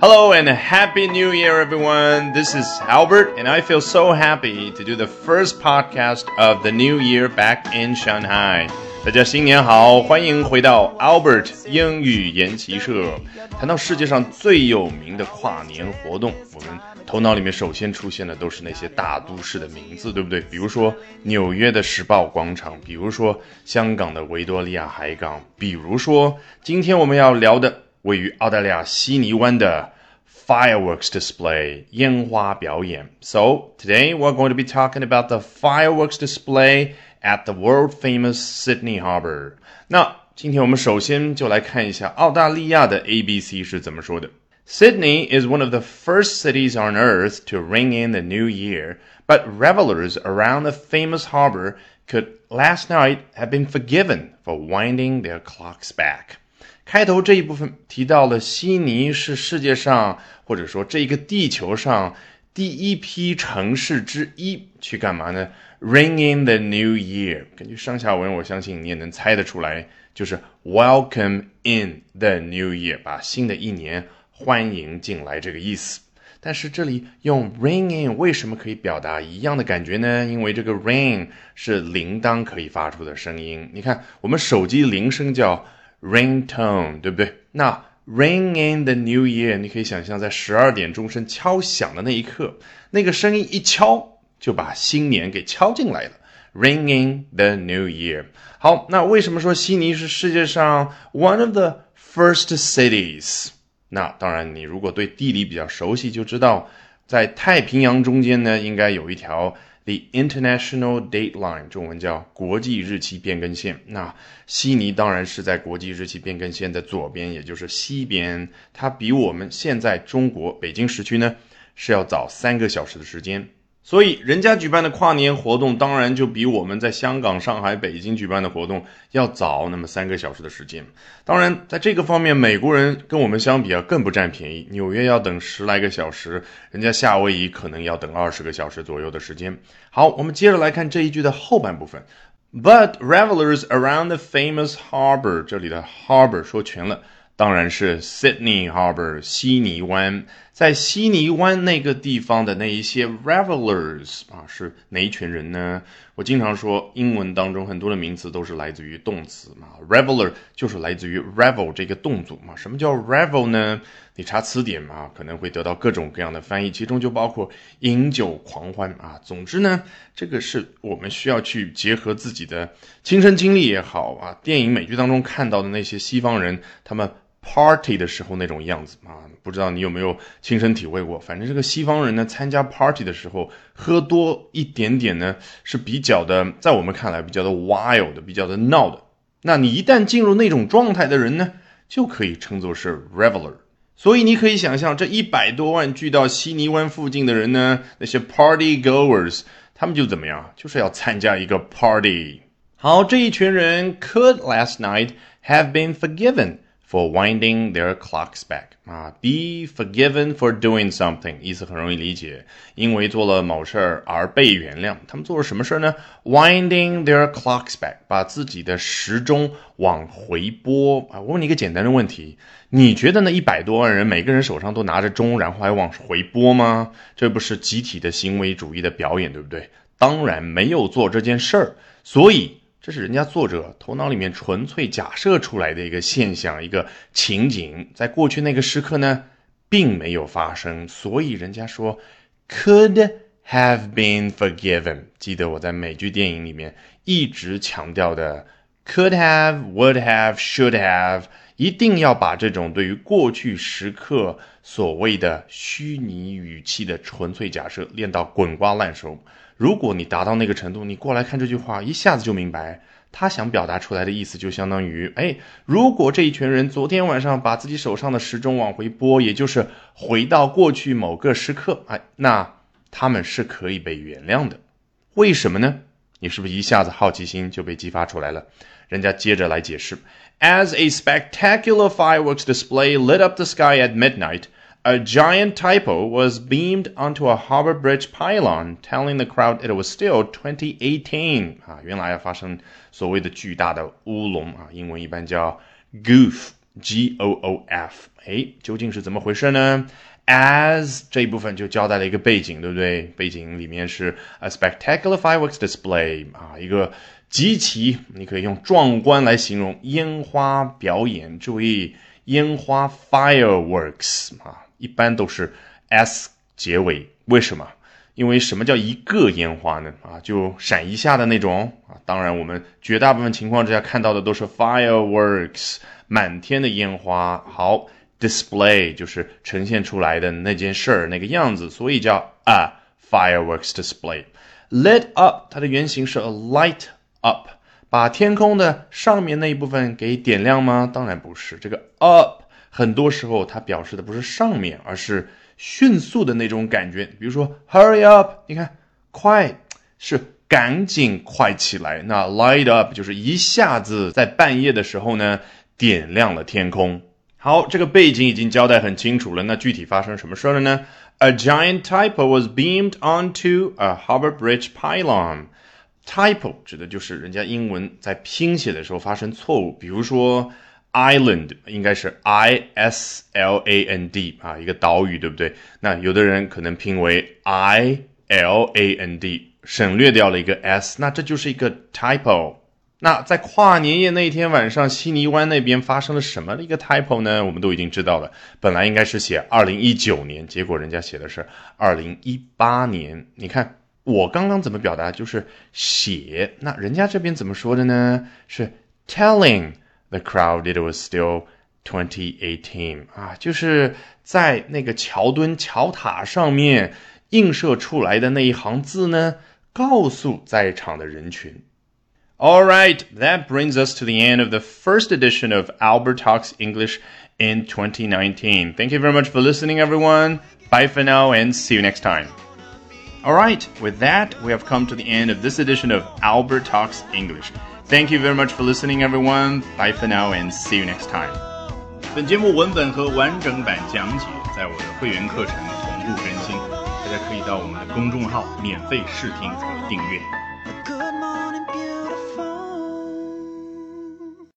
Hello and happy new year, everyone. This is Albert, and I feel so happy to do the first podcast of the new year back in Shanghai. 大家新年好，欢迎回到 Albert 英语研习社。谈到世界上最有名的跨年活动，我们头脑里面首先出现的都是那些大都市的名字，对不对？比如说纽约的时报广场，比如说香港的维多利亚海港，比如说今天我们要聊的。位于澳大利亚悉尼湾的 fireworks display 烟花表演。So today we're going to be talking about the fireworks display at the world famous Sydney Harbour。那今天我们首先就来看一下澳大利亚的 ABC 是怎么说的。Sydney is one of the first cities on earth to ring in the new year, but revelers around the famous harbor could last night have been forgiven for winding their clocks back. 开头这一部分提到了悉尼是世界上或者说这个地球上第一批城市之一，去干嘛呢？Ring in the new year。根据上下文，我相信你也能猜得出来，就是 Welcome in the new year，把新的一年欢迎进来这个意思。但是这里用 ring in 为什么可以表达一样的感觉呢？因为这个 ring 是铃铛可以发出的声音。你看，我们手机铃声叫。ringtone，对不对？那 ring in the new year，你可以想象在十二点钟声敲响的那一刻，那个声音一敲就把新年给敲进来了。ring in the new year。好，那为什么说悉尼是世界上 one of the first cities？那当然，你如果对地理比较熟悉，就知道在太平洋中间呢，应该有一条。The international date line，中文叫国际日期变更线。那悉尼当然是在国际日期变更线的左边，也就是西边。它比我们现在中国北京时区呢是要早三个小时的时间。所以，人家举办的跨年活动，当然就比我们在香港、上海、北京举办的活动要早那么三个小时的时间。当然，在这个方面，美国人跟我们相比啊，更不占便宜。纽约要等十来个小时，人家夏威夷可能要等二十个小时左右的时间。好，我们接着来看这一句的后半部分。But revelers around the famous harbor，这里的 harbor 说全了。当然是 Sydney Harbor 悉尼湾，在悉尼湾那个地方的那一些 revelers 啊，是哪一群人呢？我经常说，英文当中很多的名词都是来自于动词嘛，reveler 就是来自于 revel 这个动组嘛。什么叫 revel 呢？你查词典嘛，可能会得到各种各样的翻译，其中就包括饮酒狂欢啊。总之呢，这个是我们需要去结合自己的亲身经历也好啊，电影美剧当中看到的那些西方人，他们。Party 的时候那种样子啊，不知道你有没有亲身体会过？反正这个西方人呢，参加 Party 的时候喝多一点点呢，是比较的，在我们看来比较的 wild 的，比较的闹的。那你一旦进入那种状态的人呢，就可以称作是 reveler。所以你可以想象，这一百多万聚到悉尼湾附近的人呢，那些 Party goers，他们就怎么样？就是要参加一个 Party。好，这一群人 could last night have been forgiven。For winding their clocks back 啊，be forgiven for doing something，意思很容易理解，因为做了某事儿而被原谅。他们做了什么事儿呢？Winding their clocks back，把自己的时钟往回拨啊。我问你一个简单的问题，你觉得那一百多万人每个人手上都拿着钟，然后还往回拨吗？这不是集体的行为主义的表演，对不对？当然没有做这件事儿，所以。这是人家作者头脑里面纯粹假设出来的一个现象，一个情景，在过去那个时刻呢，并没有发生，所以人家说 could have been forgiven。记得我在美剧电影里面一直强调的 could have、would have、should have，一定要把这种对于过去时刻所谓的虚拟语气的纯粹假设练到滚瓜烂熟。如果你达到那个程度，你过来看这句话，一下子就明白他想表达出来的意思，就相当于：哎，如果这一群人昨天晚上把自己手上的时钟往回拨，也就是回到过去某个时刻，哎，那他们是可以被原谅的。为什么呢？你是不是一下子好奇心就被激发出来了？人家接着来解释：As a spectacular fireworks display lit up the sky at midnight. A giant typo was beamed onto a harbor bridge pylon, telling the crowd it was still 2018. 啊，原来要发生所谓的巨大的乌龙啊，英文一般叫 goof。 G O O F。哎，究竟是怎么回事呢？As 这一部分就交代了一个背景，对不对？背景里面是 a spectacular fireworks display 啊，一个极其你可以用壮观来形容烟花表演。注意，烟花 fireworks 啊， 一般都是 s 结尾，为什么？因为什么叫一个烟花呢？啊，就闪一下的那种啊。当然，我们绝大部分情况之下看到的都是 fireworks，满天的烟花。好，display 就是呈现出来的那件事儿那个样子，所以叫 a fireworks display。lit up 它的原型是 a light up，把天空的上面那一部分给点亮吗？当然不是，这个 up 很多时候它表示的不是上面，而是。迅速的那种感觉，比如说 hurry up，你看，快是赶紧快起来。那 light up 就是一下子在半夜的时候呢，点亮了天空。好，这个背景已经交代很清楚了。那具体发生什么事儿了呢？A giant typo was beamed onto a harbor Bridge pylon。typo 指的就是人家英文在拼写的时候发生错误，比如说。Island 应该是 I S L A N D 啊，一个岛屿，对不对？那有的人可能拼为 I L A N D，省略掉了一个 S，那这就是一个 typo。那在跨年夜那天晚上，悉尼湾那边发生了什么的一个 typo 呢？我们都已经知道了，本来应该是写二零一九年，结果人家写的是二零一八年。你看我刚刚怎么表达？就是写，那人家这边怎么说的呢？是 telling。The crowd it was still 2018啊，就是在那个桥墩桥塔上面映射出来的那一行字呢，告诉在场的人群。All right, that brings us to the end of the first edition of Albert Talks English in 2019. Thank you very much for listening, everyone. Bye for now and see you next time. All right, with that, we have come to the end of this edition of Albert Talks English. Thank you very much for listening, everyone. Bye for now and see you next time. 本节目文本和完整版讲解在我的会员课程同步更新，大家可以到我们的公众号免费试听和订阅。